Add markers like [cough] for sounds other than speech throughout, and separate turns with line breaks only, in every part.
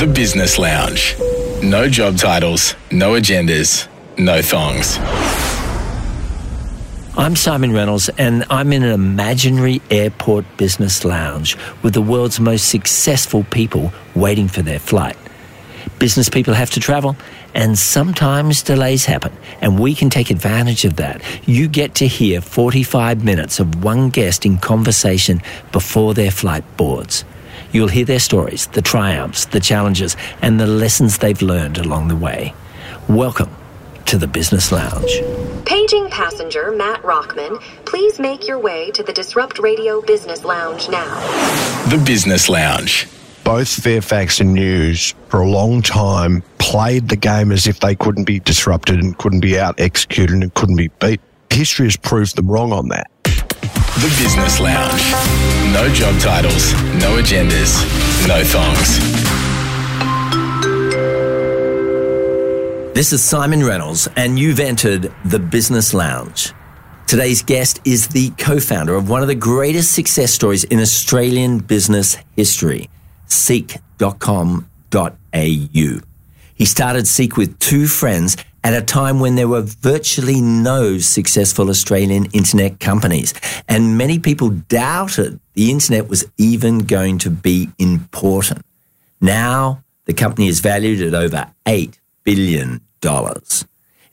The Business Lounge. No job titles, no agendas, no thongs.
I'm Simon Reynolds, and I'm in an imaginary airport business lounge with the world's most successful people waiting for their flight. Business people have to travel, and sometimes delays happen, and we can take advantage of that. You get to hear 45 minutes of one guest in conversation before their flight boards. You'll hear their stories, the triumphs, the challenges, and the lessons they've learned along the way. Welcome to the Business Lounge.
Paging passenger Matt Rockman, please make your way to the Disrupt Radio Business Lounge now.
The Business Lounge.
both Fairfax and News for a long time played the game as if they couldn't be disrupted and couldn't be out executed and couldn't be beat. History has proved them wrong on that.
The Business Lounge. No job titles, no agendas, no thongs.
This is Simon Reynolds, and you've entered the Business Lounge. Today's guest is the co founder of one of the greatest success stories in Australian business history, Seek.com.au. He started Seek with two friends at a time when there were virtually no successful Australian internet companies, and many people doubted the internet was even going to be important. Now, the company is valued at over $8 billion.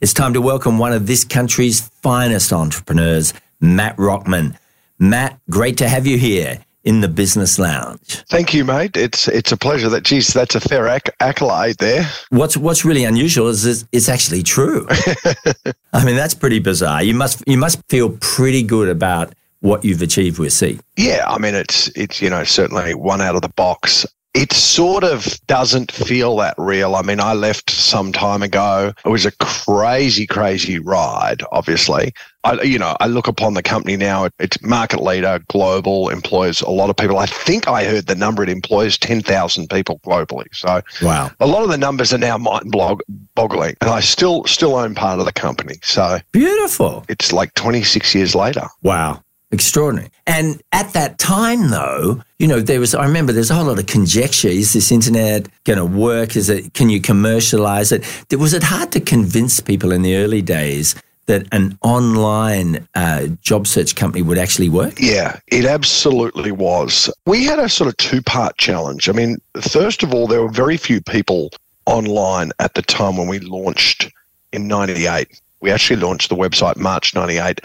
It's time to welcome one of this country's finest entrepreneurs, Matt Rockman. Matt, great to have you here in the Business Lounge.
Thank you, mate. It's it's a pleasure. That geez, that's a fair acc- accolade there.
What's what's really unusual is it's, it's actually true. [laughs] I mean, that's pretty bizarre. You must you must feel pretty good about what you've achieved with Seek.
Yeah, I mean it's it's you know certainly one out of the box. It sort of doesn't feel that real. I mean, I left some time ago. It was a crazy, crazy ride. Obviously, I you know I look upon the company now. It's market leader, global, employs a lot of people. I think I heard the number it employs ten thousand people globally. So
Wow.
a lot of the numbers are now mind blog- boggling, and I still still own part of the company. So
Beautiful.
it's like twenty six years later.
Wow. Extraordinary. And at that time, though, you know, there was, I remember there's a whole lot of conjecture. Is this internet going to work? Is it, can you commercialize it? Was it hard to convince people in the early days that an online uh, job search company would actually work?
Yeah, it absolutely was. We had a sort of two part challenge. I mean, first of all, there were very few people online at the time when we launched in 98. We actually launched the website March 98.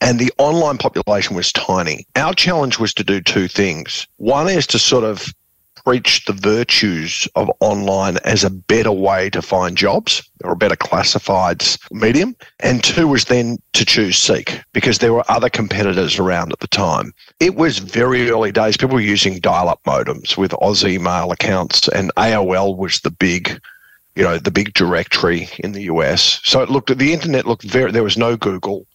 And the online population was tiny. Our challenge was to do two things. One is to sort of preach the virtues of online as a better way to find jobs or a better classifieds medium. And two was then to choose Seek because there were other competitors around at the time. It was very early days. People were using dial up modems with OzEmail accounts, and AOL was the big. You know, the big directory in the US. So it looked, the internet looked very, there was no Google.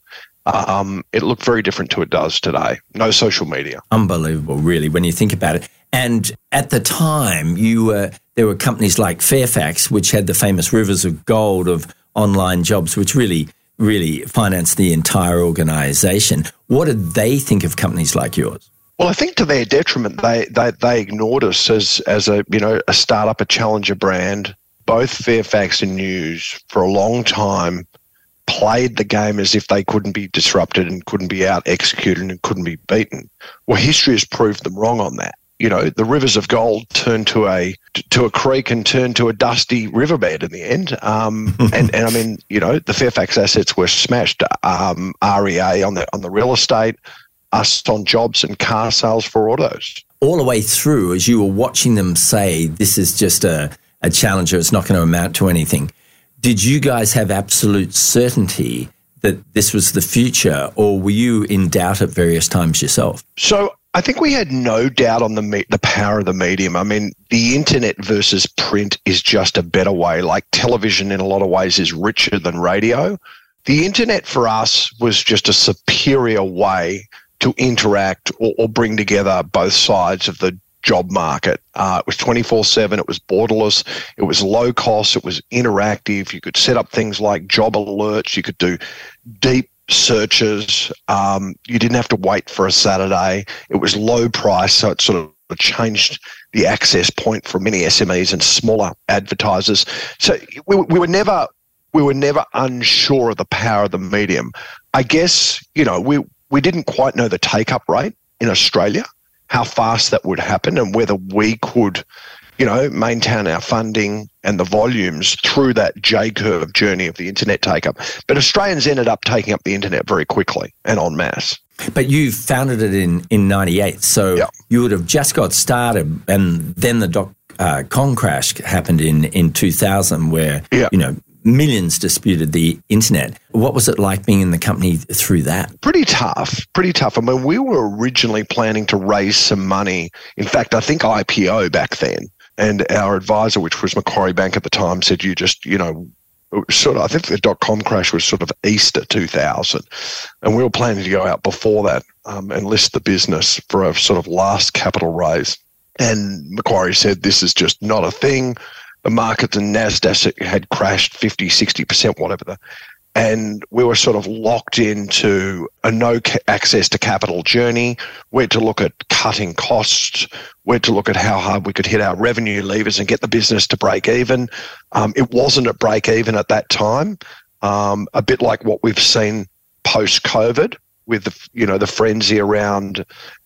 Um, it looked very different to it does today. No social media.
Unbelievable, really, when you think about it. And at the time, you were, there were companies like Fairfax, which had the famous rivers of gold of online jobs, which really, really financed the entire organization. What did they think of companies like yours?
Well, I think to their detriment, they, they, they ignored us as, as a, you know, a startup, a challenger brand. Both Fairfax and News for a long time played the game as if they couldn't be disrupted and couldn't be out executed and couldn't be beaten. Well, history has proved them wrong on that. You know, the rivers of gold turn to a to a creek and turn to a dusty riverbed in the end. Um, [laughs] and and I mean, you know, the Fairfax assets were smashed. Um, REA on the on the real estate, us on jobs and Carsales for autos.
All the way through, as you were watching them say, this is just a, a challenger, it's not going to amount to anything. Did you guys have absolute certainty that this was the future, or were you in doubt at various times yourself?
So I think we had no doubt on the me- the power of the medium. I mean, the internet versus print is just a better way. Like television, in a lot of ways, is richer than radio. The internet for us was just a superior way to interact or, or bring together both sides of the job market. Uh, it was 24 7, it was borderless, it was low cost, it was interactive. You could set up things like job alerts, you could do deep searches. Um, you didn't have to wait for a Saturday. It was low price, so it sort of changed the access point for many SMEs and smaller advertisers. So we, we were never we were never unsure of the power of the medium. I guess you know we we didn't quite know the take up rate in Australia, how fast that would happen, and whether we could you know, maintain our funding and the volumes through that J curve journey of the internet take up. But Australians ended up taking up the internet very quickly and en masse.
But you founded it in, in 98, so yeah. you would have just got started, and then the dot uh, com crash happened in, in 2000, where, yeah. you know, millions disputed the internet. What was it like being in the company through that?
Pretty tough, pretty tough. I mean, we were originally planning to raise some money. In fact, I think IPO back then. And our advisor, which was Macquarie Bank at the time, said, you just, you know, sort of, I think the dot com crash was sort of Easter 2000. And we were planning to go out before that um, and list the business for a sort of last capital raise. And Macquarie said, this is just not a thing. The markets and NASDAQ had crashed 50, 60%, whatever the and we were sort of locked into a no access to capital journey. We had to look at cutting costs. We had to look at how hard we could hit our revenue levers and get the business to break even. Um, it wasn't at break even at that time. Um, a bit like what we've seen post COVID with the you know the frenzy around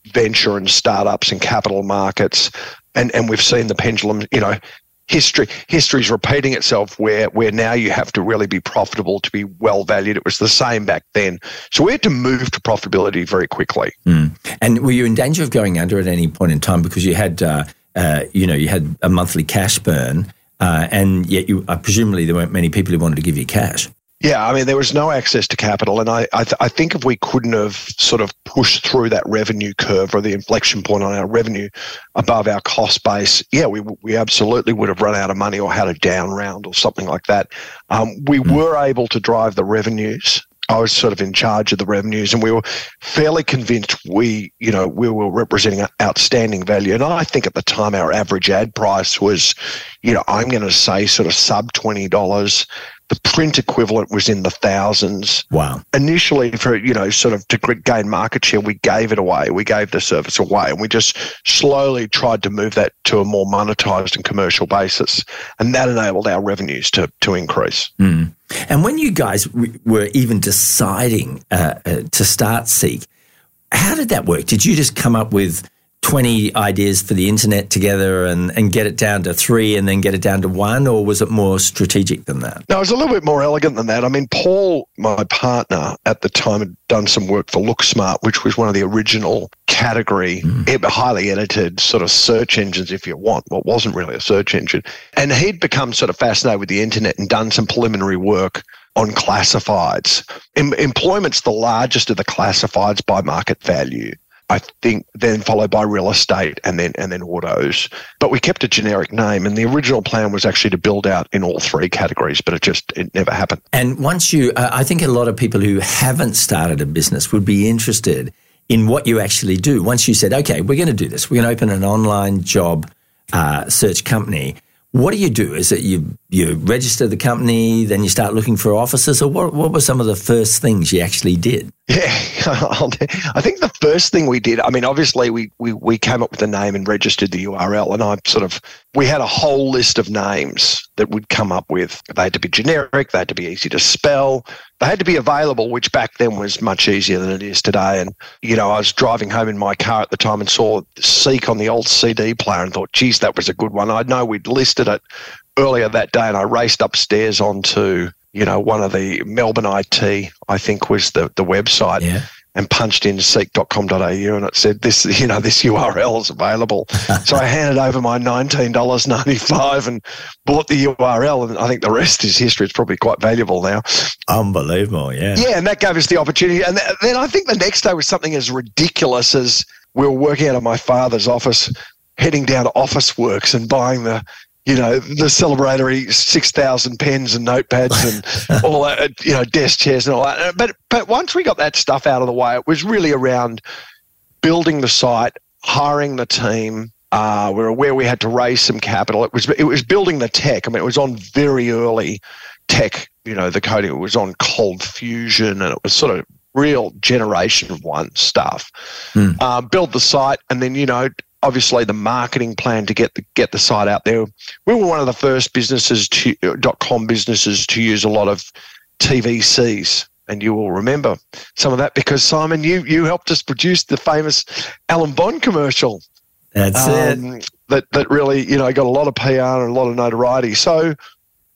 venture and startups and capital markets, and and we've seen the pendulum you know history history's repeating itself where where now you have to really be profitable to be well valued it was the same back then. So we had to move to profitability very quickly.
Mm. and were you in danger of going under at any point in time? Because you had uh, uh, you know you had a monthly cash burn uh, and yet you uh, presumably there weren't many people who wanted to give you cash
yeah, I mean, there was no access to capital. And I, I, th- I, think if we couldn't have sort of pushed through that revenue curve or the inflection point on our revenue above our cost base, yeah, we, we absolutely would have run out of money or had a down round or something like that. Um, we mm. were able to drive the revenues. I was sort of in charge of the revenues, and we were fairly convinced we, you know, we were representing outstanding value. And I think at the time our average ad price was, you know, I'm going to say sort of sub twenty dollars the print equivalent was in the thousands.
Wow.
Initially, for, you know, sort of to gain market share, we gave it away. We gave the service away and we just slowly tried to move that to a more monetized and commercial basis. And that enabled our revenues to, to increase.
Mm. And when you guys were even deciding uh, uh, to start Seek, how did that work? Did you just come up with 20 ideas for the internet together and, and get it down to three and then get it down to one, or was it more strategic than that?
No, it was a little bit more elegant than that. I mean, Paul, my partner at the time, had done some work for LookSmart, which was one of the original category, mm. highly edited sort of search engines, if you want. Well, wasn't really a search engine. And he'd become sort of fascinated with the internet and done some preliminary work on classifieds. Em- employment's the largest of the classifieds by market value. I think then followed by real estate and then and then autos. But we kept a generic name, and the original plan was actually to build out in all three categories, but it just it never happened.
And once you, uh, I think a lot of people who haven't started a business would be interested in what you actually do. Once you said, okay, we're going to do this, we're going to open an online job uh, search company. What do you do? Is it you you register the company, then you start looking for offices, or what? What were some of the first things you actually did?
Yeah, [laughs] I think the first thing we did. I mean, obviously we we we came up with the name and registered the URL, and I sort of we had a whole list of names that we'd come up with. They had to be generic, they had to be easy to spell, they had to be available, which back then was much easier than it is today. And you know, I was driving home in my car at the time and saw Seek on the old CD player and thought, geez, that was a good one. I know we'd listed it earlier that day, and I raced upstairs onto you know one of the Melbourne IT, I think was the the website.
Yeah.
And punched in seek.com.au and it said this, you know, this URL is available. [laughs] so I handed over my $19.95 and bought the URL. And I think the rest is history. It's probably quite valuable now.
Unbelievable. Yeah.
Yeah. And that gave us the opportunity. And then I think the next day was something as ridiculous as we were working out of my father's office heading down to office works and buying the you know, the celebratory 6,000 pens and notepads and [laughs] all that, you know, desk chairs and all that. But, but once we got that stuff out of the way, it was really around building the site, hiring the team. Uh, we were aware we had to raise some capital. It was, it was building the tech. I mean, it was on very early tech, you know, the coding. It was on ColdFusion and it was sort of real generation one stuff. Mm. Uh, build the site and then, you know, obviously the marketing plan to get the get the site out there. We were one of the first businesses to dot com businesses to use a lot of TVCs. And you will remember some of that because Simon, you you helped us produce the famous Alan Bond commercial.
That's um,
it. That that really, you know, got a lot of PR and a lot of notoriety. So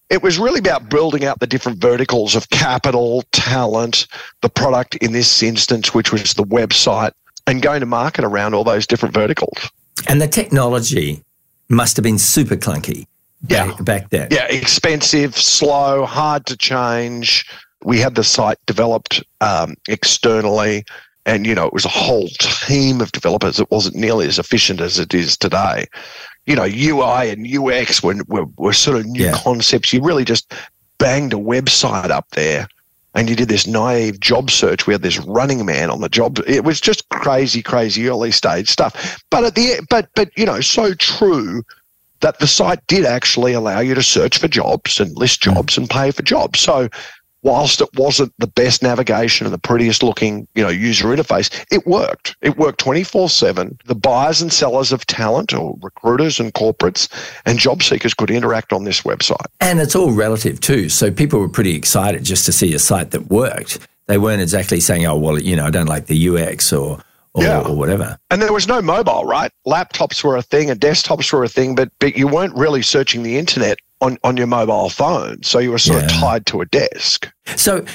it was really about building out the different verticals of capital, talent, the product in this instance, which was the website, and going to market around all those different verticals.
And the technology must have been super clunky
yeah.
back, back then.
Yeah, expensive, slow, hard to change. We had the site developed um, externally, and you know it was a whole team of developers. It wasn't nearly as efficient as it is today you know, UI and UX were, were, were sort of new yeah. concepts. You really just banged a website up there and you did this naive job search. We had this running man on the job. It was just crazy, crazy early stage stuff. But at the but but you know, so true that the site did actually allow you to search for jobs and list mm. jobs and pay for jobs. So whilst it wasn't the best navigation and the prettiest looking, you know, user interface, it worked. It worked 24/7. The buyers and sellers of talent or recruiters and corporates and job seekers could interact on this website.
And it's all relative too. So people were pretty excited just to see a site that worked. They weren't exactly saying, "Oh, well, you know, I don't like the UX or or, yeah. or, whatever.
And there was no mobile, right? Laptops were a thing and desktops were a thing, but, but you weren't really searching the internet on, on your mobile phone. So you were sort yeah. of tied to a desk.
So,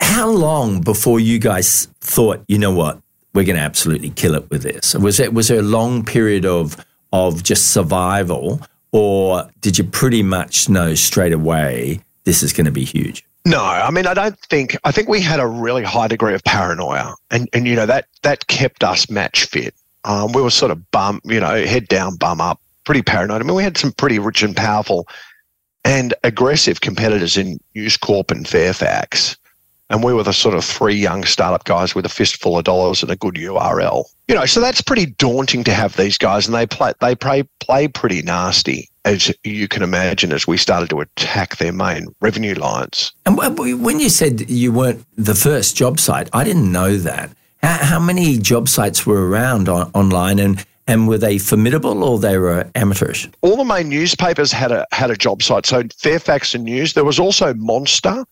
how long before you guys thought, you know what, we're going to absolutely kill it with this? Was it was there a long period of of just survival, or did you pretty much know straight away this is going to be huge?
No, I mean, I don't think. I think we had a really high degree of paranoia, and and you know that that kept us match fit. Um, we were sort of bum, you know, head down, bum up, pretty paranoid. I mean, we had some pretty rich and powerful and aggressive competitors in News Corp and Fairfax. And we were the sort of three young startup guys with a fistful of dollars and a good URL. You know, so that's pretty daunting to have these guys, and they play they play play pretty nasty, as you can imagine, as we started to attack their main revenue lines.
And when you said you weren't the first job site, I didn't know that. How, many job sites were around on, online, and and were they formidable or they were amateurish?
All the main newspapers had a had a job site. So Fairfax and News. There was also Monster,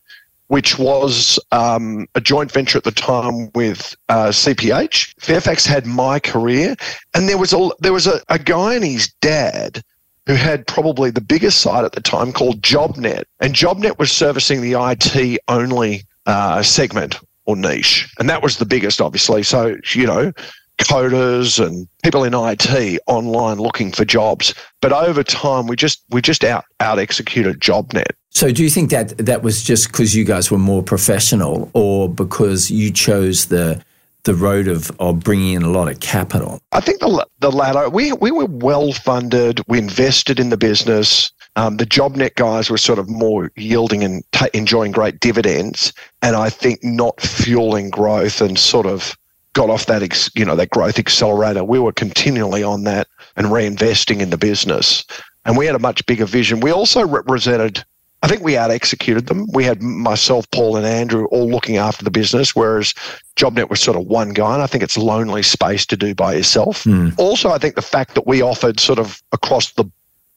which was um, a joint venture at the time with uh, CPH. Fairfax had MyCareer, and there was a there was a, a guy and his dad who had probably the biggest site at the time called JobNet, and JobNet was servicing the IT only uh, segment or niche, and that was the biggest, obviously. So you know, coders and people in IT online looking for jobs. But over time, we just we just out out executed JobNet.
So, do you think that that was just because you guys were more professional, or because you chose the the road of, of bringing in a lot of capital?
I think the the latter. We we were well funded. We invested in the business. Um, the JobNet guys were sort of more yielding and t- enjoying great dividends, and I think not fueling growth and sort of got off that, ex, you know, that growth accelerator. We were continually on that and reinvesting in the business. And we had a much bigger vision. We also represented, I think we out executed them. We had myself, Paul, and Andrew all looking after the business, whereas JobNet was sort of one guy. And I think it's lonely space to do by yourself. Mm. Also, I think the fact that we offered sort of across the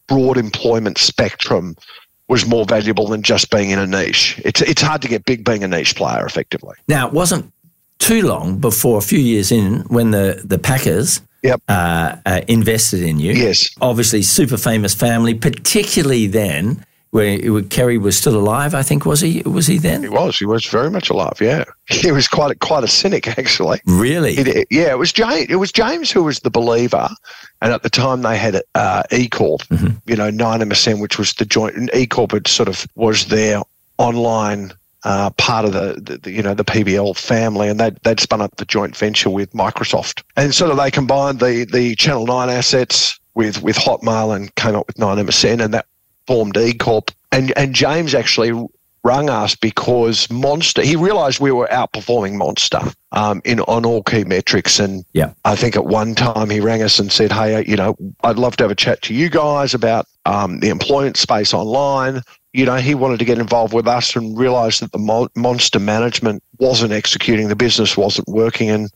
broad employment spectrum was more valuable than just being in a niche. It's it's hard to get big being a niche player effectively.
Now, it wasn't too long before a few years in when the, the Packers
yep.
uh, uh, invested in you.
Yes.
Obviously, super famous family, particularly then where Kerry was still alive. I think was he was he then?
He was. He was very much alive. Yeah, [laughs] he was quite a, quite a cynic actually.
Really?
It, yeah, it was James. It was James who was the believer, and at the time they had uh, E Corp. Mm-hmm. You know, ninemsn, which was the joint. And E Corp had sort of was their online uh, part of the, the, the, you know the PBL family, and they'd, they'd spun up the joint venture with Microsoft, and sort of they combined the the Channel Nine assets with with Hotmail and came up with ninemsn, and that formed E Corp. And and James actually rung us because Monster. He realised we were outperforming Monster um, in on all key metrics, and
yeah.
I think at one time he rang us and said, "Hey, you know, I'd love to have a chat to you guys about um, the employment space online you know, he wanted to get involved with us and realised that the mo- Monster management wasn't executing, the business wasn't working, and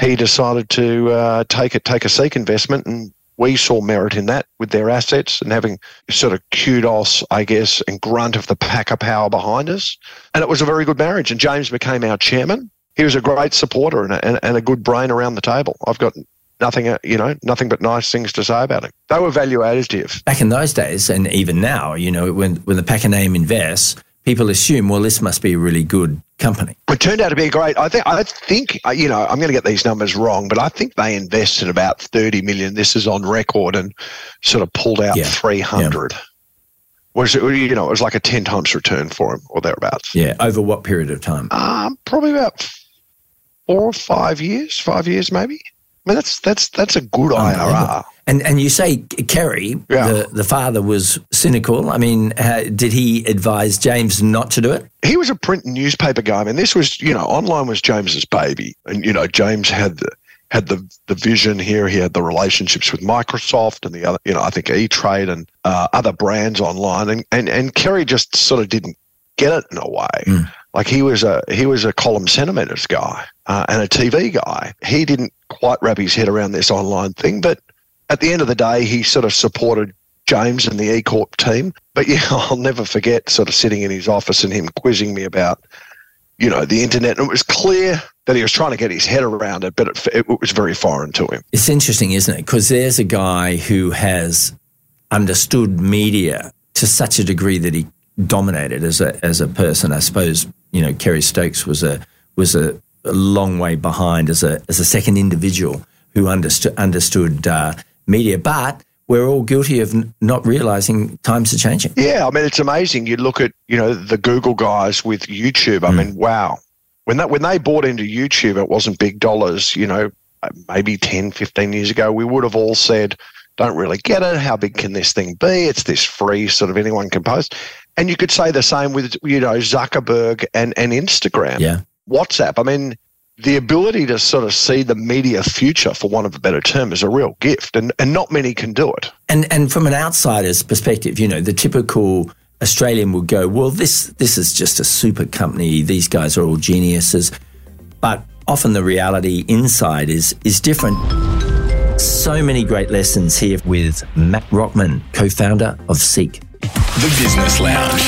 he decided to uh, take it, take a Seek investment, and we saw merit in that with their assets and having sort of kudos, I guess, and grunt of the Packer power behind us. And it was a very good marriage. And James became our chairman. He was a great supporter and a, and a good brain around the table. I've got nothing, uh, you know, nothing but nice things to say about him. They were value additive.
Back in those days, and even now, you know, when, when the Packer name invests, people assume, well, this must be a really good company.
It turned out to be great. I think, I think, uh, you know, I'm going to get these numbers wrong, but I think they invested about 30 million. This is on record and sort of pulled out
Yeah.
300.
Yeah.
Was it, you know, it was like a 10 times return for him or thereabouts.
Yeah. Over what period of time?
Um, probably about four or five years, five years maybe. I mean, that's that's that's a good IRR.
And and you say Kerry,
Yeah.
the, the father was cynical. I mean, uh, did he advise James not to do it?
He was a print and newspaper guy. I mean, this was you know, online was James's baby, and you know, James had the had the the vision here. He had the relationships with Microsoft and the other, you know, I think E Trade and uh, other brands online, and and and Kerry just sort of didn't get it in a way. Like he was a he was a column centimeters guy uh, and a TV guy. He didn't quite wrap his head around this online thing, but at the end of the day, he sort of supported James and the E Corp team. But [laughs] yeah, I'll never forget sort of sitting in his office and him quizzing me about, you know, the internet. And it was clear that he was trying to get his head around it, but it, it was very foreign to him.
It's interesting, isn't it? Because there's a guy who has understood media to such a degree that he dominated as a as a person. I suppose you know Kerry Stokes was a was a, a long way behind as a as a second individual who understood understood uh, media, but. We're all guilty of n- not realizing times are changing.
Yeah, I mean it's amazing. You look at you know the Google guys with YouTube. I mean, wow. When that when they bought into YouTube, it wasn't big dollars. You know, maybe 10, 15 years ago, we would have all said, "Don't really get it. How big can this thing be? It's this free sort of anyone can post." And you could say the same with you know Zuckerberg and and Instagram,
Yeah.
WhatsApp. I mean. The ability to sort of see the media future, for want of a better term, is a real gift, and, and not many can do it.
And and from an outsider's perspective, you know, the typical Australian would go, "Well, this this is just a super company. These guys are all geniuses." But often the reality inside is is different. So many great lessons here with Matt Rockman, co-founder of Seek.
The Business Lounge.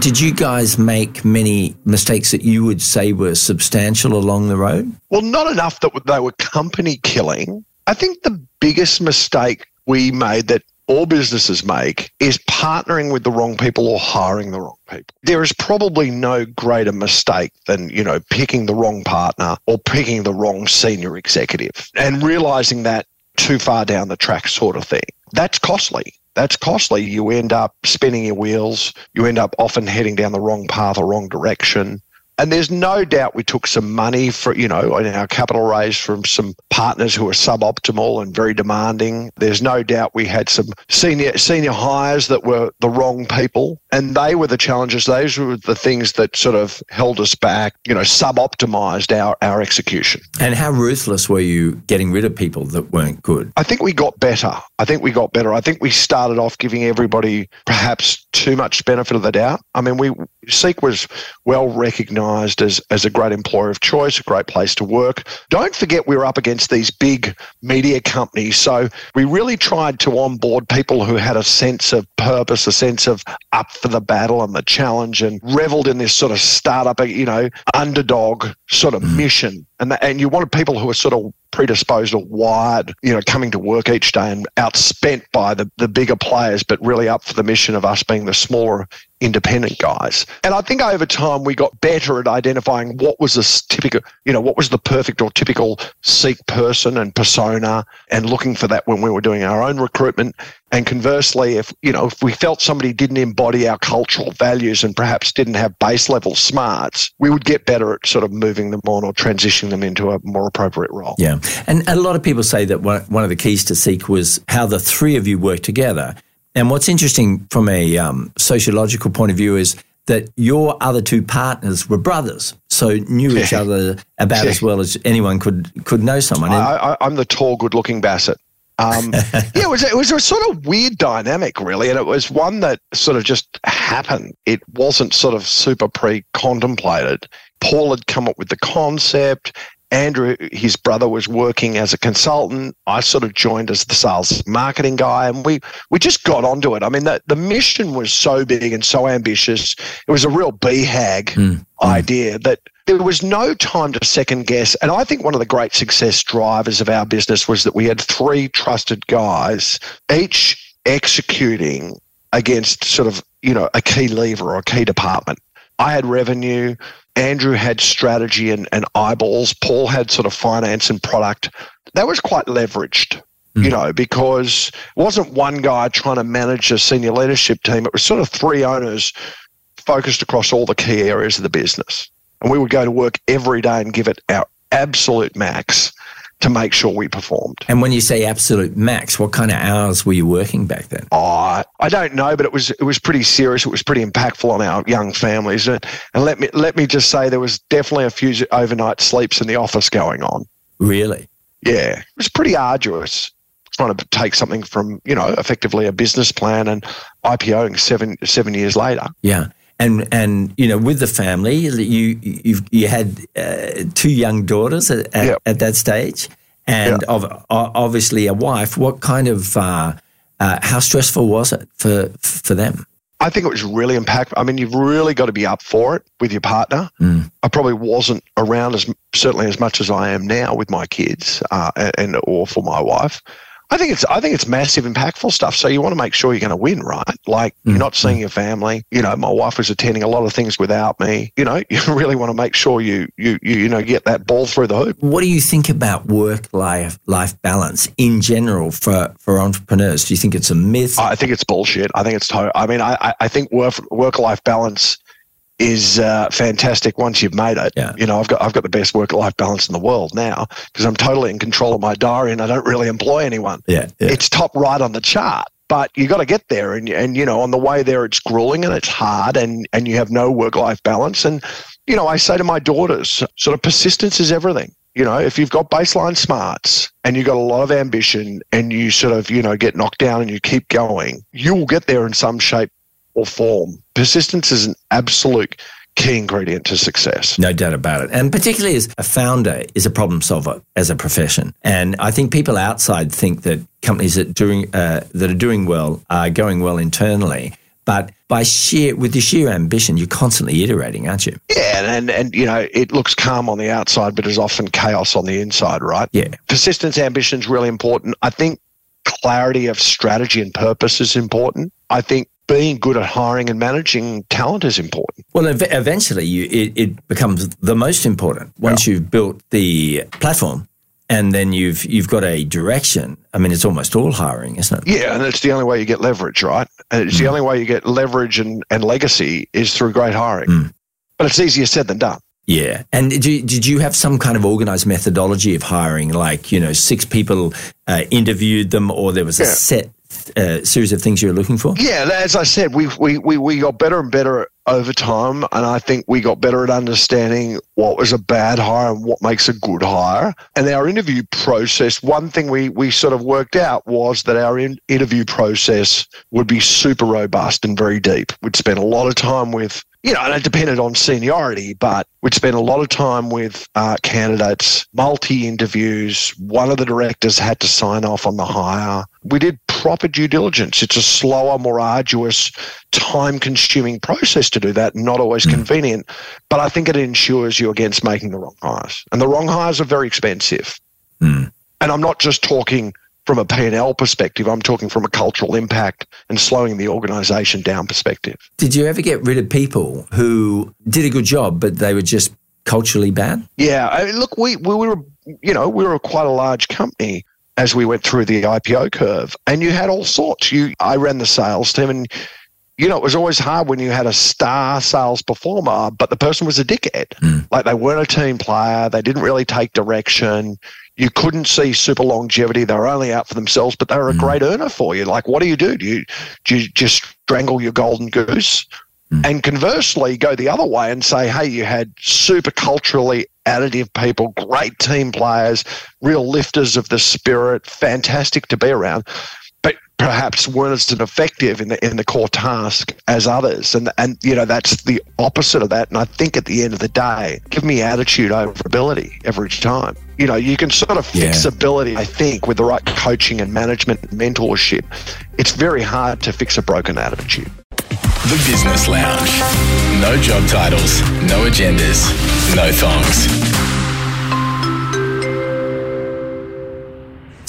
Did you guys make many mistakes that you would say were substantial along the road?
Well, not enough that they were company killing. I think the biggest mistake we made that all businesses make is partnering with the wrong people or hiring the wrong people. There is probably no greater mistake than, you know, picking the wrong partner or picking the wrong senior executive and realizing that too far down the track sort of thing. That's costly. That's costly. You end up spinning your wheels. You end up often heading down the wrong path or wrong direction. And there's no doubt we took some money for, you know, in our capital raise from some partners who are suboptimal and very demanding. There's no doubt we had some senior senior hires that were the wrong people. And they were the challenges. Those were the things that sort of held us back, you know, suboptimized our, our execution.
And how ruthless were you getting rid of people that weren't good?
I think we got better. I think we got better. I think we started off giving everybody perhaps too much benefit of the doubt. I mean, we Seek was well recognised as as a great employer of choice, a great place to work. Don't forget we were up against these big media companies, so we really tried to onboard people who had a sense of purpose, a sense of up for the battle and the challenge, and revelled in this sort of startup, you know, underdog sort of mm. mission. And the, and you wanted people who were sort of predisposed or wired, you know, coming to work each day and outspent by the, the bigger players, but really up for the mission of us being the smaller independent guys. And I think over time we got better at identifying what was this typical, you know, what was the perfect or typical Seek person and persona and looking for that when we were doing our own recruitment. And conversely, if, you know, if we felt somebody didn't embody our cultural values and perhaps didn't have base level smarts, we would get better at sort of moving them on or transitioning them into a more appropriate role.
Yeah. And a lot of people say that one, of the keys to Seek was how the three of you work together. And what's interesting from a um, sociological point of view is that your other two partners were brothers, so knew each [laughs] other about as well as anyone could could know someone. And-
I, I, I'm the tall, good-looking Bassett. Um, [laughs] yeah, it was it was a sort of weird dynamic, really, and it was one that sort of just happened. It wasn't sort of super pre-contemplated. Paul had come up with the concept. Andrew, his brother, was working as a consultant. I sort of joined as the sales marketing guy, and we we just got onto it. I mean, the, the mission was so big and so ambitious. It was a real BHAG mm. idea that there was no time to second guess. And I think one of the great success drivers of our business was that we had three trusted guys, each executing against sort of you know a key lever or a key department. I had revenue. Andrew had strategy and, and eyeballs. Paul had sort of finance and product. That was quite leveraged, mm. you know, because it wasn't one guy trying to manage a senior leadership team. It was sort of three owners focused across all the key areas of the business. And we would go to work every day and give it our absolute max to make sure we performed.
And when you say absolute max, what kind of hours were you working back then?
Oh, I don't know, but it was it was pretty serious. It was pretty impactful on our young families. And, and let me let me just say, there was definitely a few overnight sleeps in the office going on.
Really?
Yeah, it was pretty arduous trying to take something from you know effectively a business plan and IPOing seven seven years later.
Yeah and and you know with the family you you you had uh, two young daughters at, at, at that stage and obviously a wife what kind of uh, uh, how stressful was it for for them
I think it was really impactful. I mean, you've really got to be up for it with your partner. Mm. I probably wasn't around as certainly as much as I am now with my kids uh, and or for my wife. I think it's I think it's massive, impactful stuff. So you want to make sure you're going to win, right? Like mm-hmm. you're not seeing your family. You know, my wife was attending a lot of things without me. You know, [laughs] you really want to make sure you you you, you know get that ball through the hoop.
What do you think about work life life balance in general for for entrepreneurs? Do you think it's a myth?
I think it's bullshit. I think it's total. I mean, I I think work work life balance is uh, fantastic once you've made it. Yeah. You know, I've got I've got the best work life balance in the world now because I'm totally in control of my diary and I don't really employ anyone.
Yeah,
yeah. It's top right on the chart. But you got to get there, and and you know on the way there it's grueling and it's hard, and and you have no work life balance. And you know I say to my daughters, sort of persistence is everything you know, if you've got baseline smarts and you've got a lot of ambition and you sort of, you know, get knocked down and you keep going, you will get there in some shape, or form. Persistence is an absolute key ingredient to success.
No doubt about it. And particularly as a founder is a problem solver as a profession. And I think people outside think that companies that doing uh, that are doing well are going well internally. But by sheer with the sheer ambition, you're constantly iterating, aren't you?
Yeah, and and you know it looks calm on the outside, but is often chaos on the inside, right?
Yeah.
Persistence, ambition is really important. I think clarity of strategy and purpose is important. I think being good at hiring and managing talent is important.
Well, ev- eventually, you, it, it, becomes the most important once yeah. you've built the platform. And then you've you've got a direction. I mean, it's almost all hiring, isn't it?
Yeah, and it's the only way you get leverage, right? And it's mm. the only way you get leverage and, and legacy is through great hiring. Mm. But it's easier said than done.
Yeah. And did you, did you have some kind of organized methodology of hiring? Like, you know, six people uh, interviewed them, or there was a yeah. set uh, series of things you're looking for?
Yeah, as I said, we, we, we, we got better and better over time. And I think we got better at understanding what was a bad hire and what makes a good hire. And our interview process, one thing we, we sort of worked out was that our in, interview process would be super robust and very deep. We'd spend a lot of time with you know, and it depended on seniority, but we'd spend a lot of time with uh, candidates, multi interviews. One of the directors had to sign off on the hire. We did proper due diligence. It's a slower, more arduous, time consuming process to do that, not always mm. convenient, but I think it ensures you against making the wrong hires. And the wrong hires are very expensive. Mm. And I'm not just talking from a P&L perspective. I'm talking from a cultural impact and slowing the organization down perspective.
Did you ever get rid of people who did a good job, but they were just culturally bad?
Yeah. I mean, look, we, we were, you know, we were quite a large company as we went through the IPO curve and you had all sorts. You, I ran the sales team and you know, it was always hard when you had a star sales performer, but the person was a dickhead. Mm. Like they weren't a team player. They didn't really take direction you couldn't see super longevity. They were only out for themselves, but they were a mm. great earner for you. Like, what do you do? Do you, do you just strangle your golden goose? And conversely, go the other way and say, hey, you had super culturally additive people, great team players, real lifters of the spirit, fantastic to be around, but perhaps weren't as effective in the in the core task as others. And and you know that's the opposite of that. And I think at the end of the day, give me attitude over ability every time. You know, you can sort of fix
Yeah.
ability. I think with the right coaching and management and mentorship, it's very hard to fix a broken attitude.
The Business Lounge. No job titles, no agendas, no thongs.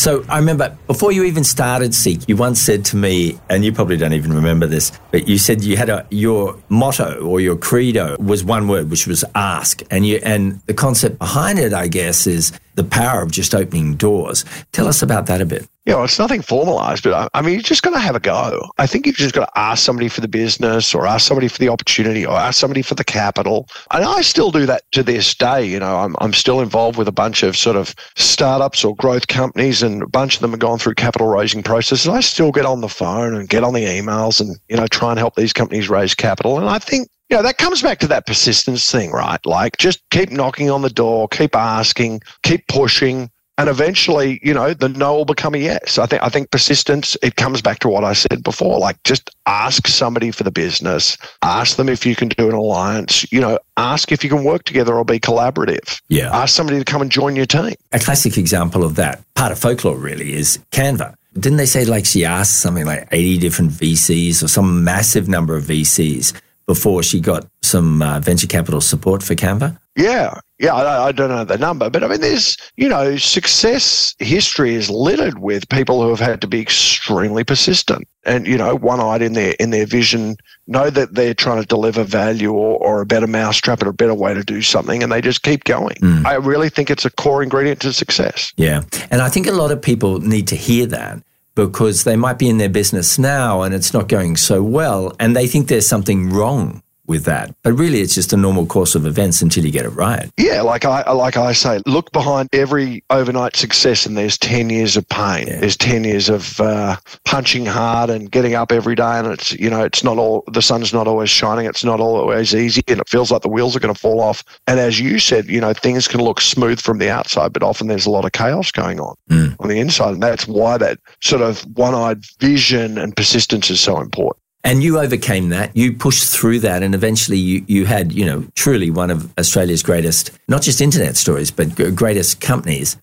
So I remember before you even started Seek, you once said to me, and you probably don't even remember this, but you said you had a your motto or your credo was one word, which was ask, and you and the concept behind it, I guess, is the power of just opening doors. Tell us about that a bit.
Yeah, know, it's nothing formalized, but I, I mean, you just got to have a go. I think you've just got to ask somebody for the business or ask somebody for the opportunity or ask somebody for the capital. And I still do that to this day. You know, I'm, I'm still involved with a bunch of sort of startups or growth companies, and a bunch of them have gone through capital raising processes. I still get on the phone and get on the emails and, you know, try and help these companies raise capital. And I think you know, that comes back to that persistence thing, right? Like just keep knocking on the door, keep asking, keep pushing, and eventually, you know, the no will become a yes. I think I think persistence, it comes back to what I said before. Like just ask somebody for the business, ask them if you can do an alliance, you know, ask if you can work together or be collaborative.
Yeah.
Ask somebody to come and join your team.
A classic example of that, part of folklore really, is Canva. Didn't they say like she asked something like 80 different VCs or some massive number of VCs before she got some uh, venture capital support for Canva?
Yeah, yeah, I, I don't know the number, but I mean, there's, you know, success history is littered with people who have had to be extremely persistent and, you know, one-eyed in their in their vision, know that they're trying to deliver value or, or a better mousetrap or a better way to do something, and they just keep going. I really think it's a core ingredient to success.
Yeah. And I think a lot of people need to hear that because they might be in their business now and it's not going so well and they think there's something wrong with that. But really, it's just a normal course of events until you get it right.
Yeah, like I like I say, look behind every overnight success, and there's ten years of pain. There's ten years of uh, punching hard and getting up every day, and it's you know it's not all the sun's not always shining. It's not always easy, and it feels like the wheels are going to fall off. And as you said, you know things can look smooth from the outside, but often there's a lot of chaos going on on the inside, and that's why that sort of one-eyed vision and persistence is so important.
And you overcame that. You pushed through that, and eventually you, you had, you know, truly one of Australia's greatest, not just internet stories, but greatest companies.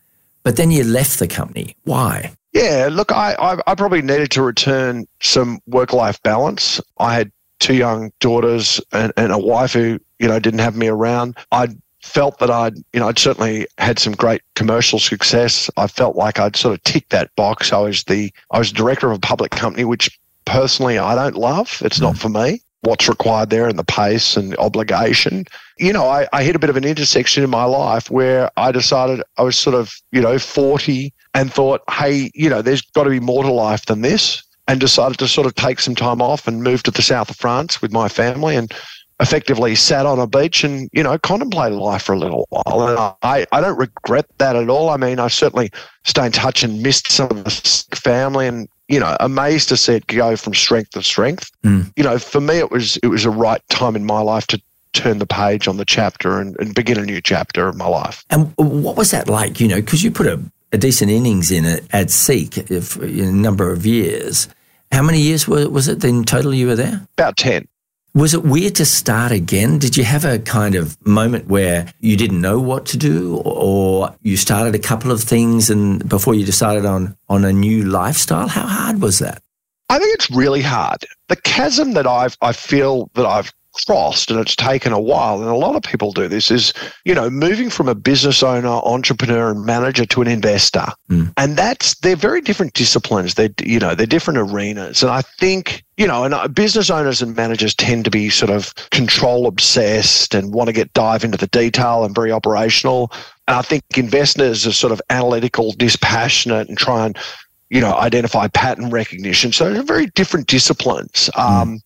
But then you left the company. Why?
Yeah, look, I, I, I probably needed to return some work life balance. I had two young daughters and, and a wife who, you know, didn't have me around. I felt that I'd, you know, I'd certainly had some great commercial success. I felt like I'd sort of ticked that box. I was the, I was director of a public company, which personally I don't love. It's not mm. for me. What's required there and the pace and obligation. You know, I, I hit a bit of an intersection in my life where I decided I was sort of, you know, 40 and thought, hey, you know, there's got to be more to life than this. And decided to sort of take some time off and move to the south of France with my family and effectively sat on a beach and, you know, contemplated life for a little while. And I, I don't regret that at all. I mean, I certainly stay in touch and missed some of the family and, you know, amazed to see it go from strength to strength.
Mm.
You know, for me, it was, it was a right time in my life to turn the page on the chapter and, and begin a new chapter of my life.
And what was that like? You know, because you put a, a decent innings in it at Seek for a number of years. How many years was, was it in total you were there?
About 10.
Was it weird to start again? Did you have a kind of moment where you didn't know what to do, or you started a couple of things and before you decided on on a new lifestyle? How hard was that?
I think it's really hard. The chasm that I've I feel that I've crossed and it's taken a while and a lot of people do this is you know moving from a business owner entrepreneur and manager to an investor
Mm.
and that's they're very different disciplines they're you know they're different arenas and i think you know and uh, business owners and managers tend to be sort of control obsessed and want to get dive into the detail and very operational and i think investors are sort of analytical dispassionate and try and you know, identify pattern recognition. So they're very different disciplines. Um,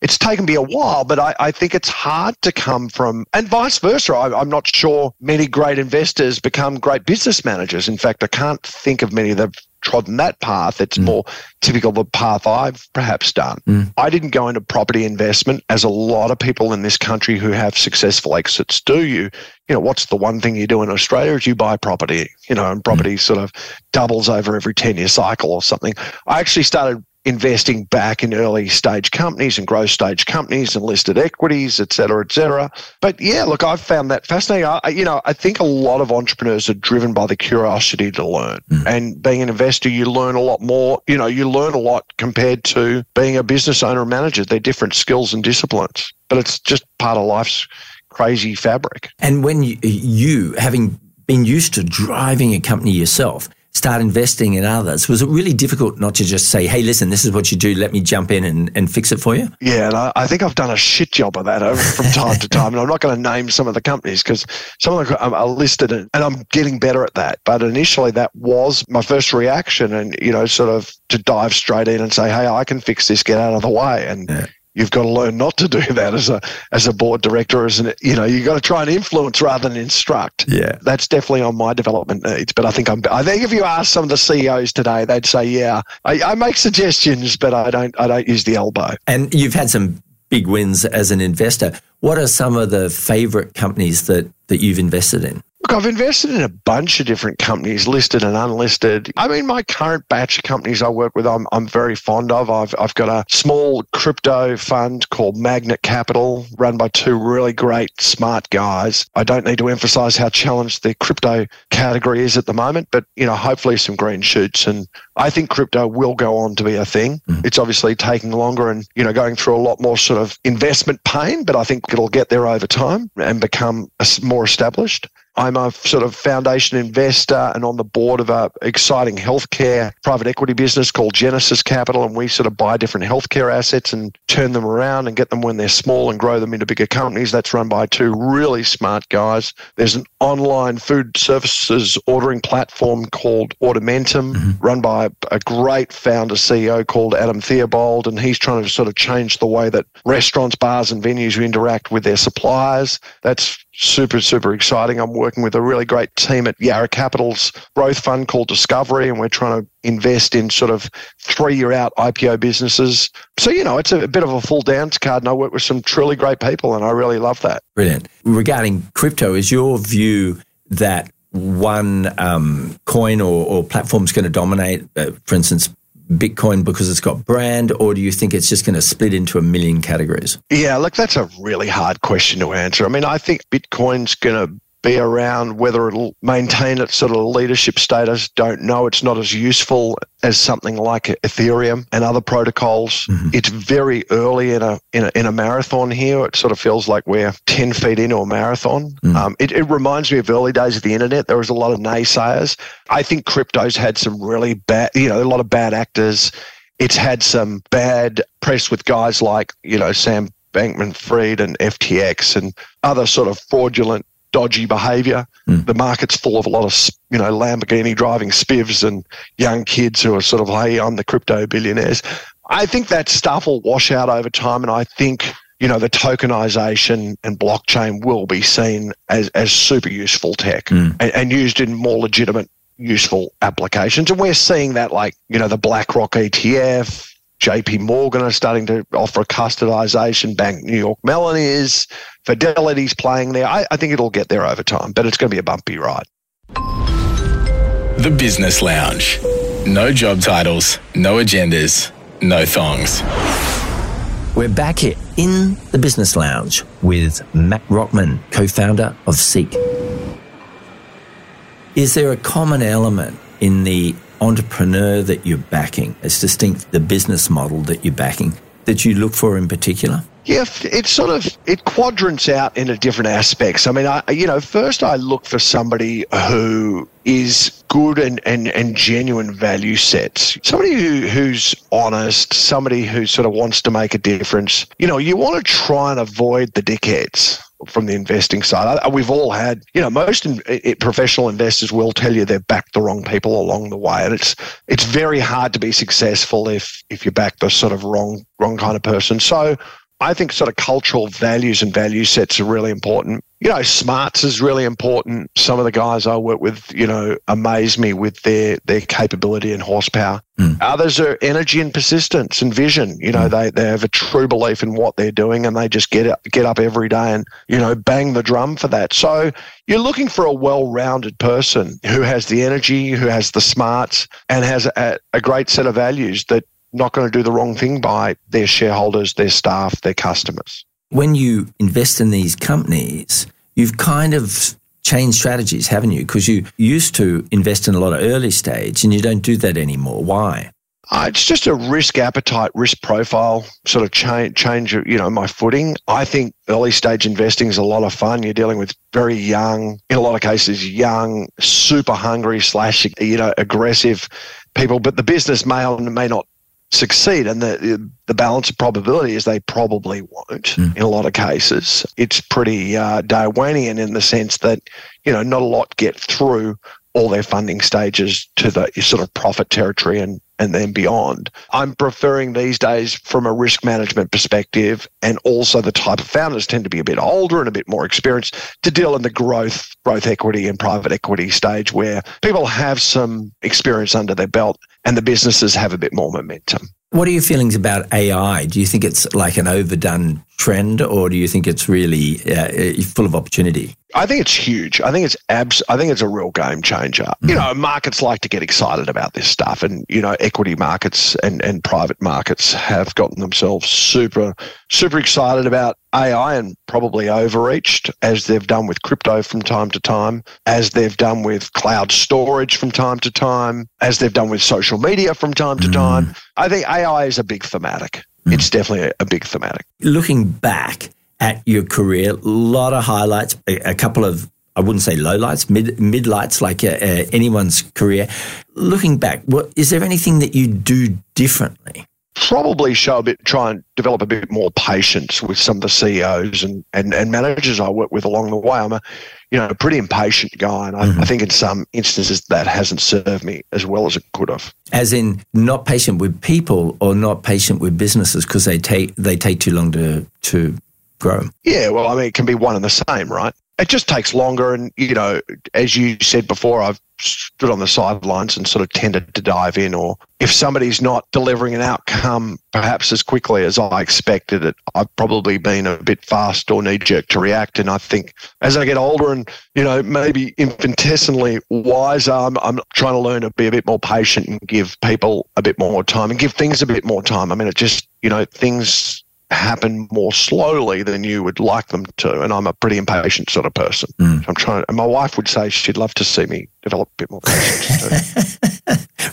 it's taken me a while, but I, I think it's hard to come from, and vice versa. I, I'm not sure many great investors become great business managers. In fact, I can't think of many that have trodden that path. It's mm. more typical of the path I've perhaps done. Mm. I didn't go into property investment as a lot of people in this country who have successful exits do. You, you know, what's the one thing you do in Australia is you buy property, you know, and property mm. sort of doubles over every 10 year cycle or something. I actually started investing back in early stage companies and growth stage companies and listed equities, et cetera, et cetera. But yeah, look, I've found that fascinating. I, you know, I think a lot of entrepreneurs are driven by the curiosity to learn. Hmm. And being an investor, you learn a lot more. You know, you learn a lot compared to being a business owner and manager. They're different skills and disciplines, but it's just part of life's crazy fabric.
And when you, you, having been used to driving a company yourself, start investing in others, was it really difficult not to just say, hey, listen, this is what you do, let me jump in and, and fix it for you?
Yeah, and I, I think I've done a shit job of that over, from time to [laughs] time. And I'm not going to name some of the companies because some of them um, are are listed and, and I'm getting better at that. But initially, that was my first reaction and, you know, sort of to dive straight in and say, hey, I can fix this, get out of the way. And,
Yeah.
You've got to learn not to do [laughs] that as a as a board director, as an you know you've got to try and influence rather than instruct.
Yeah.
that's definitely on my development needs. But I think I'm. I think if you ask some of the CEOs today, they'd say, yeah, I, I make suggestions, but I don't. I don't use the elbow.
And you've had some big wins as an investor. What are some of the favorite companies that, that you've invested in?
Look, I've invested in a bunch of different companies, listed and unlisted. I mean, my current batch of companies I work with, I'm, I'm very fond of. I've, I've got a small crypto fund called Magnet Capital, run by two really great, smart guys. I don't need to emphasize how challenged the crypto category is at the moment, but, you know, hopefully some green shoots. And I think crypto will go on to be a thing. Mm. It's obviously taking longer and, you know, going through a lot more sort of investment pain, but I think it'll get there over time and become more established. I'm a sort of foundation investor and on the board of a exciting healthcare private equity business called Genesis Capital, and we sort of buy different healthcare assets and turn them around and get them when they're small and grow them into bigger companies. That's run by two really smart guys. There's an online food services ordering platform called Ordermentum, mm-hmm. run by a great founder CEO called Adam Theobald, and he's trying to sort of change the way that restaurants, bars, and venues interact with their suppliers. That's super, super exciting. I'm working with a really great team at Yarra Capital's growth fund called Discovery, and we're trying to invest in sort of three year out IPO businesses. So, you know, it's a, bit of a full dance card, and I work with some truly great people, and I really love that.
Brilliant. Regarding crypto, is your view that one um, coin or, or platform is going to dominate, uh, for instance, Bitcoin because it's got brand, or do you think it's just going to split into a million categories?
Yeah, look, that's a really hard question to answer. I mean, I think Bitcoin's going to be around. Whether it'll maintain its sort of leadership status, don't know. It's not as useful as something like Ethereum and other protocols. It's very early in a, in a in a marathon here. It sort of feels like we're ten feet into a marathon. Um, it, it reminds me of early days of the internet. There was a lot of naysayers. I think crypto's had some really bad, you know, a lot of bad actors. It's had some bad press with guys like you know Sam Bankman Fried and FTX and other sort of fraudulent dodgy behavior. Hmm. The market's full of a lot of, you know, Lamborghini driving spivs and young kids who are sort of, hey, I'm the crypto billionaires. I think that stuff will wash out over time. And I think, you know, the tokenization and blockchain will be seen as, as super useful tech hmm. and, and used in more legitimate, useful applications. And we're seeing that like, you know, the BlackRock ETF, JP Morgan are starting to offer custodization. Bank New York Mellon is. Fidelity's playing there. I, I think it'll get there over time, but it's going to be a bumpy ride.
The Business Lounge. No job titles, no agendas, no thongs.
We're back here in the Business Lounge with Matt Rockman, co founder of Seek. Is there a common element in the entrepreneur that you're backing, as distinct the business model that you're backing, that you look for in particular?
Yeah, it's sort of it quadrants out into different aspects. I mean, I you know, first I look for somebody who is good and, and, and genuine value sets. Somebody who, who's honest, somebody who sort of wants to make a difference. You know, you want to try and avoid the dickheads from the investing side. We've all had, you know, most in, it, professional investors will tell you they've backed the wrong people along the way, and it's it's very hard to be successful if if you back the sort of wrong wrong kind of person. So I think sort of cultural values and value sets are really important. You know, smarts is really important. Some of the guys I work with, you know, amaze me with their their capability and horsepower. Mm. Others are energy and persistence and vision. You know, mm. they, they have a true belief in what they're doing and they just get up, get up every day and, you know, bang the drum for that. So you're looking for a well-rounded person who has the energy, who has the smarts and has a, a great set of values that not going to do the wrong thing by their shareholders, their staff, their customers
when you invest in these companies, you've kind of changed strategies, haven't you? Because you used to invest in a lot of early stage and you don't do that anymore. Why?
Uh, it's just a risk appetite, risk profile sort of change, change, you know, my footing. I think early stage investing is a lot of fun. You're dealing with very young, in a lot of cases, young, super hungry slash, you know, aggressive people, but the business may or may not succeed and the the balance of probability is they probably won't mm. in a lot of cases it's pretty uh, darwinian in the sense that you know not a lot get through all their funding stages to the sort of profit territory and and then beyond. I'm preferring these days from a risk management perspective and also the type of founders tend to be a bit older and a bit more experienced to deal in the growth growth equity and private equity stage where people have some experience under their belt and the businesses have a bit more momentum.
What are your feelings about AI? Do you think it's like an overdone trend, or do you think it's really uh, full of opportunity?
I think it's huge. I think it's abs. I think it's a real game changer. Mm-hmm. You know, markets like to get excited about this stuff, and you know, equity markets and and private markets have gotten themselves super super excited about AI and probably overreached as they've done with crypto from time to time, as they've done with cloud storage from time to time, as they've done with social media from time to mm. time. I think AI is a big thematic. Mm. It's definitely a big thematic.
Looking back at your career, a lot of highlights, a, a couple of I wouldn't say lowlights, mid mid lights like uh, uh, anyone's career. Looking back, what is there anything that you do differently?
Probably show a bit, try and develop a bit more patience with some of the CEOs and, and, and managers I work with along the way. I'm a, you know, a pretty impatient guy, and I, mm-hmm. I think in some instances that hasn't served me as well as it could have.
As in, not patient with people or not patient with businesses because they take they take too long to to grow.
Yeah, well, I mean, it can be one and the same, right? It just takes longer. And, you know, as you said before, I've stood on the sidelines and sort of tended to dive in. Or if somebody's not delivering an outcome perhaps as quickly as I expected it, I've probably been a bit fast or knee jerk to react. And I think as I get older and, you know, maybe infinitesimally wiser, I'm, I'm trying to learn to be a bit more patient and give people a bit more time and give things a bit more time. I mean, it just, you know, things happen more slowly than you would like them to. And I'm a pretty impatient sort of person. Mm. So I'm trying, and my wife would say she'd love to see me develop a bit more patience.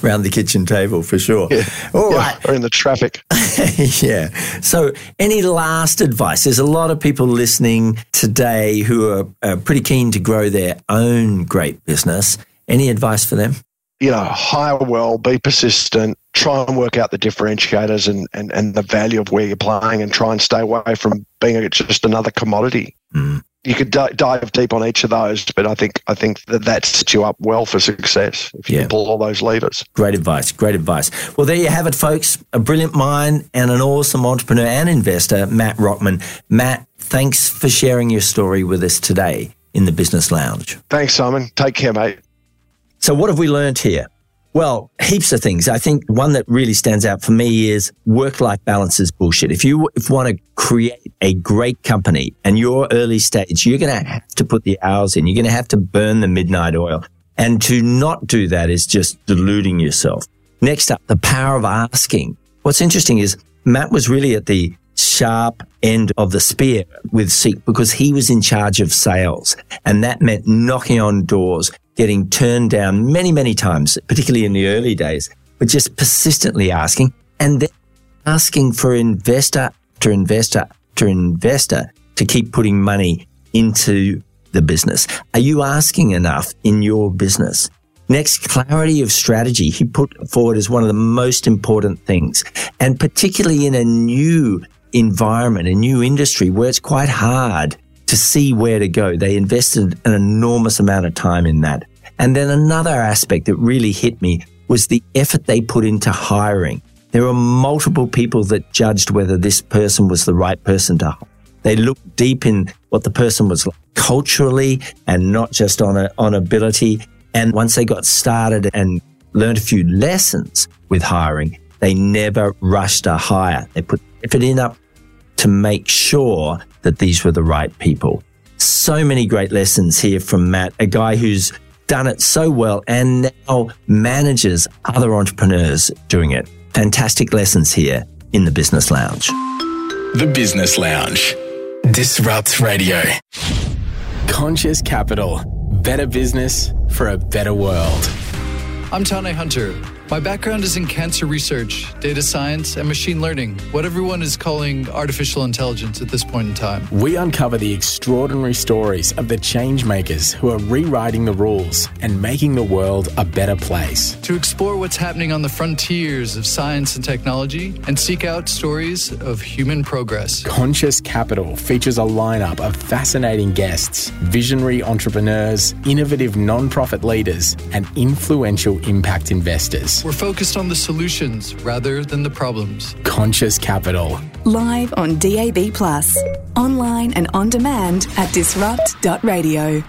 Around [laughs] the kitchen table for sure.
Yeah. All yeah, right. Or in the traffic. [laughs]
yeah. So, any last advice? There's a lot of people listening today who are, are pretty keen to grow their own great business. Any advice for them?
you know, hire well, be persistent, try and work out the differentiators and, and, and the value of where you're playing and try and stay away from being just another commodity. Mm. You could d- dive deep on each of those, but I think I think that that sets you up well for success if you yeah. pull all those levers.
Great advice. Great advice. Well, there you have it, folks. A brilliant mind and an awesome entrepreneur and investor, Matt Rockman. Matt, thanks for sharing your story with us today in the Business Lounge.
Thanks, Simon. Take care, mate.
So, what have we learned here? Well, heaps of things. I think one that really stands out for me is work life balance is bullshit. If you, if want to create a great company and you're early stage, you're going to have to put the hours in. You're going to have to burn the midnight oil. And to not do that is just deluding yourself. Next up, the power of asking. What's interesting is Matt was really at the sharp end of the spear with Seek because he was in charge of sales. And that meant knocking on doors, getting turned down many, many times, particularly in the early days, but just persistently asking and then asking for investor to investor to investor to keep putting money into the business. Are you asking enough in your business? Next, clarity of strategy. He put forward as one of the most important things. And particularly in a new environment, a new industry where it's quite hard to see where to go. They invested an enormous amount of time in that. And then another aspect that really hit me was the effort they put into hiring. There were multiple people that judged whether this person was the right person to hire. They looked deep in what the person was like. culturally and not just on a, on ability. And once they got started and learned a few lessons with hiring, they never rushed a hire. They put effort in up to make sure that these were the right people. So many great lessons here from Matt, a guy who's done it so well and now manages other entrepreneurs doing it. Fantastic lessons here in the Business Lounge.
The Business Lounge. Disrupt Radio. Conscious Capital. Better business for a better world.
I'm Tane Hunter. My background is in cancer research, data science, and machine learning, what everyone is calling artificial intelligence at this point in time.
We uncover the extraordinary stories of the changemakers who are rewriting the rules and making the world a better place.
To explore what's happening on the frontiers of science and technology and seek out stories of human progress.
Conscious Capital features a lineup of fascinating guests, visionary entrepreneurs, innovative non-profit leaders, and influential impact investors.
We're focused on the solutions rather than the problems.
Conscious Capital.
Live on DAB, online and on demand at disrupt.radio.